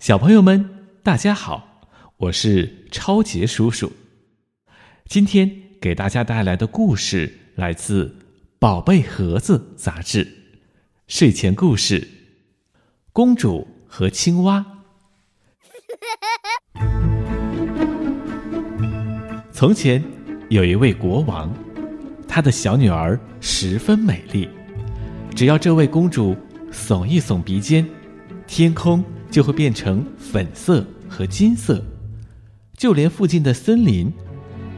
小朋友们，大家好，我是超杰叔叔。今天给大家带来的故事来自《宝贝盒子》杂志，睡前故事《公主和青蛙》。从前有一位国王，他的小女儿十分美丽，只要这位公主耸一耸鼻尖，天空。就会变成粉色和金色，就连附近的森林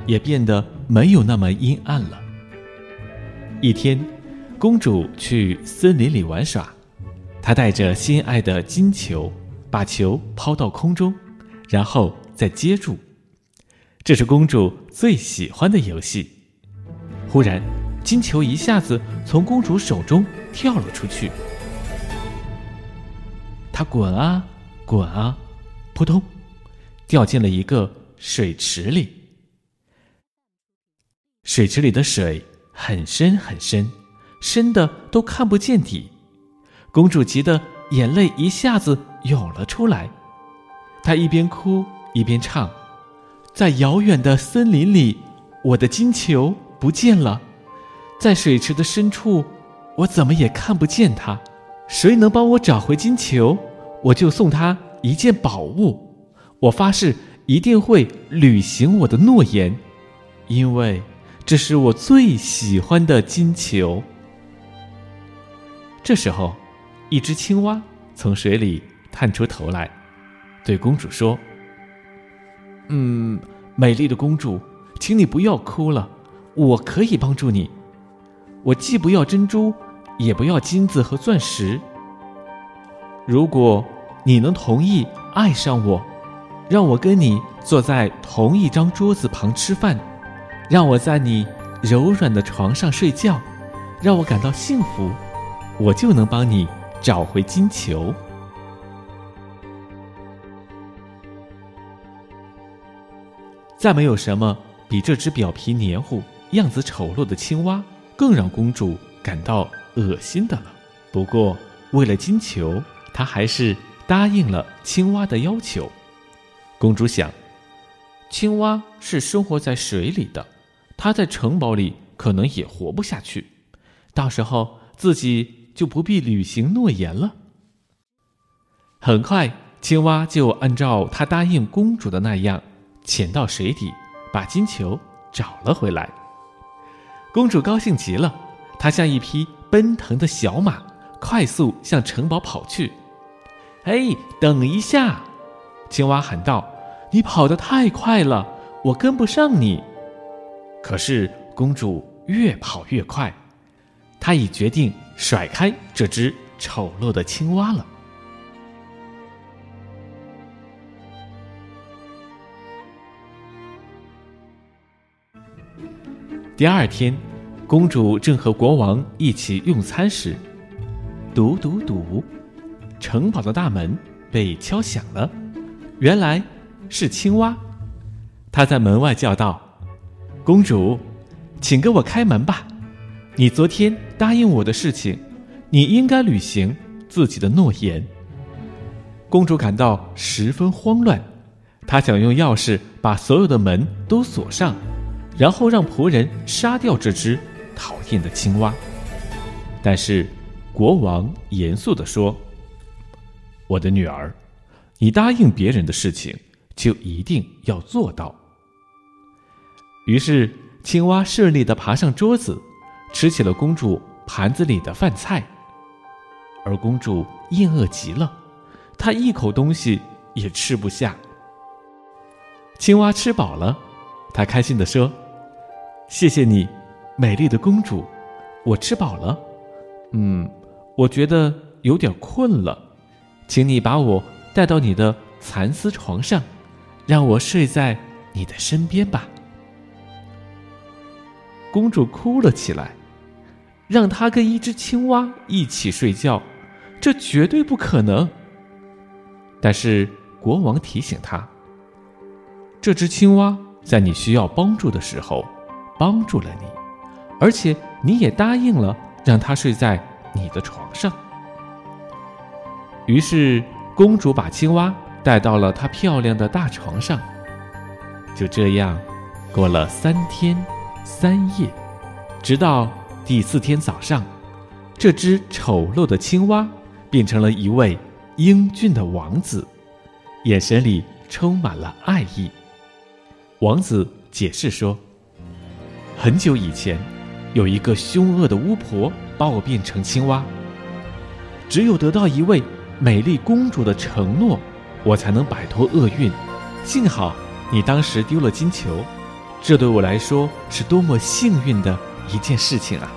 也变得没有那么阴暗了。一天，公主去森林里玩耍，她带着心爱的金球，把球抛到空中，然后再接住。这是公主最喜欢的游戏。忽然，金球一下子从公主手中跳了出去。他滚啊滚啊，扑通，掉进了一个水池里。水池里的水很深很深，深的都看不见底。公主急得眼泪一下子涌了出来。她一边哭一边唱：“在遥远的森林里，我的金球不见了，在水池的深处，我怎么也看不见它。谁能帮我找回金球？”我就送他一件宝物，我发誓一定会履行我的诺言，因为这是我最喜欢的金球。这时候，一只青蛙从水里探出头来，对公主说：“嗯，美丽的公主，请你不要哭了，我可以帮助你。我既不要珍珠，也不要金子和钻石。”如果你能同意爱上我，让我跟你坐在同一张桌子旁吃饭，让我在你柔软的床上睡觉，让我感到幸福，我就能帮你找回金球。再没有什么比这只表皮黏糊、样子丑陋的青蛙更让公主感到恶心的了。不过，为了金球。她还是答应了青蛙的要求。公主想，青蛙是生活在水里的，它在城堡里可能也活不下去，到时候自己就不必履行诺言了。很快，青蛙就按照他答应公主的那样，潜到水底，把金球找了回来。公主高兴极了，她像一匹奔腾的小马，快速向城堡跑去。哎，等一下！青蛙喊道：“你跑得太快了，我跟不上你。”可是公主越跑越快，她已决定甩开这只丑陋的青蛙了。第二天，公主正和国王一起用餐时，嘟嘟嘟。城堡的大门被敲响了，原来是青蛙。他在门外叫道：“公主，请给我开门吧！你昨天答应我的事情，你应该履行自己的诺言。”公主感到十分慌乱，她想用钥匙把所有的门都锁上，然后让仆人杀掉这只讨厌的青蛙。但是国王严肃地说。我的女儿，你答应别人的事情，就一定要做到。于是，青蛙顺利的爬上桌子，吃起了公主盘子里的饭菜。而公主厌饿极了，她一口东西也吃不下。青蛙吃饱了，它开心的说：“谢谢你，美丽的公主，我吃饱了。嗯，我觉得有点困了。”请你把我带到你的蚕丝床上，让我睡在你的身边吧。公主哭了起来，让她跟一只青蛙一起睡觉，这绝对不可能。但是国王提醒她，这只青蛙在你需要帮助的时候帮助了你，而且你也答应了让它睡在你的床上。于是，公主把青蛙带到了她漂亮的大床上。就这样，过了三天三夜，直到第四天早上，这只丑陋的青蛙变成了一位英俊的王子，眼神里充满了爱意。王子解释说：“很久以前，有一个凶恶的巫婆把我变成青蛙。只有得到一位美丽公主的承诺，我才能摆脱厄运。幸好。”你当时丢了金球，这对我来说是多么幸运的一件事情啊！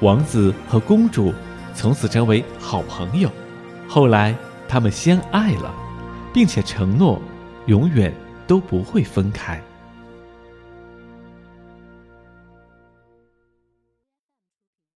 王子和公主从此成为好朋友，后来他们相爱了，并且承诺永远都不会分开。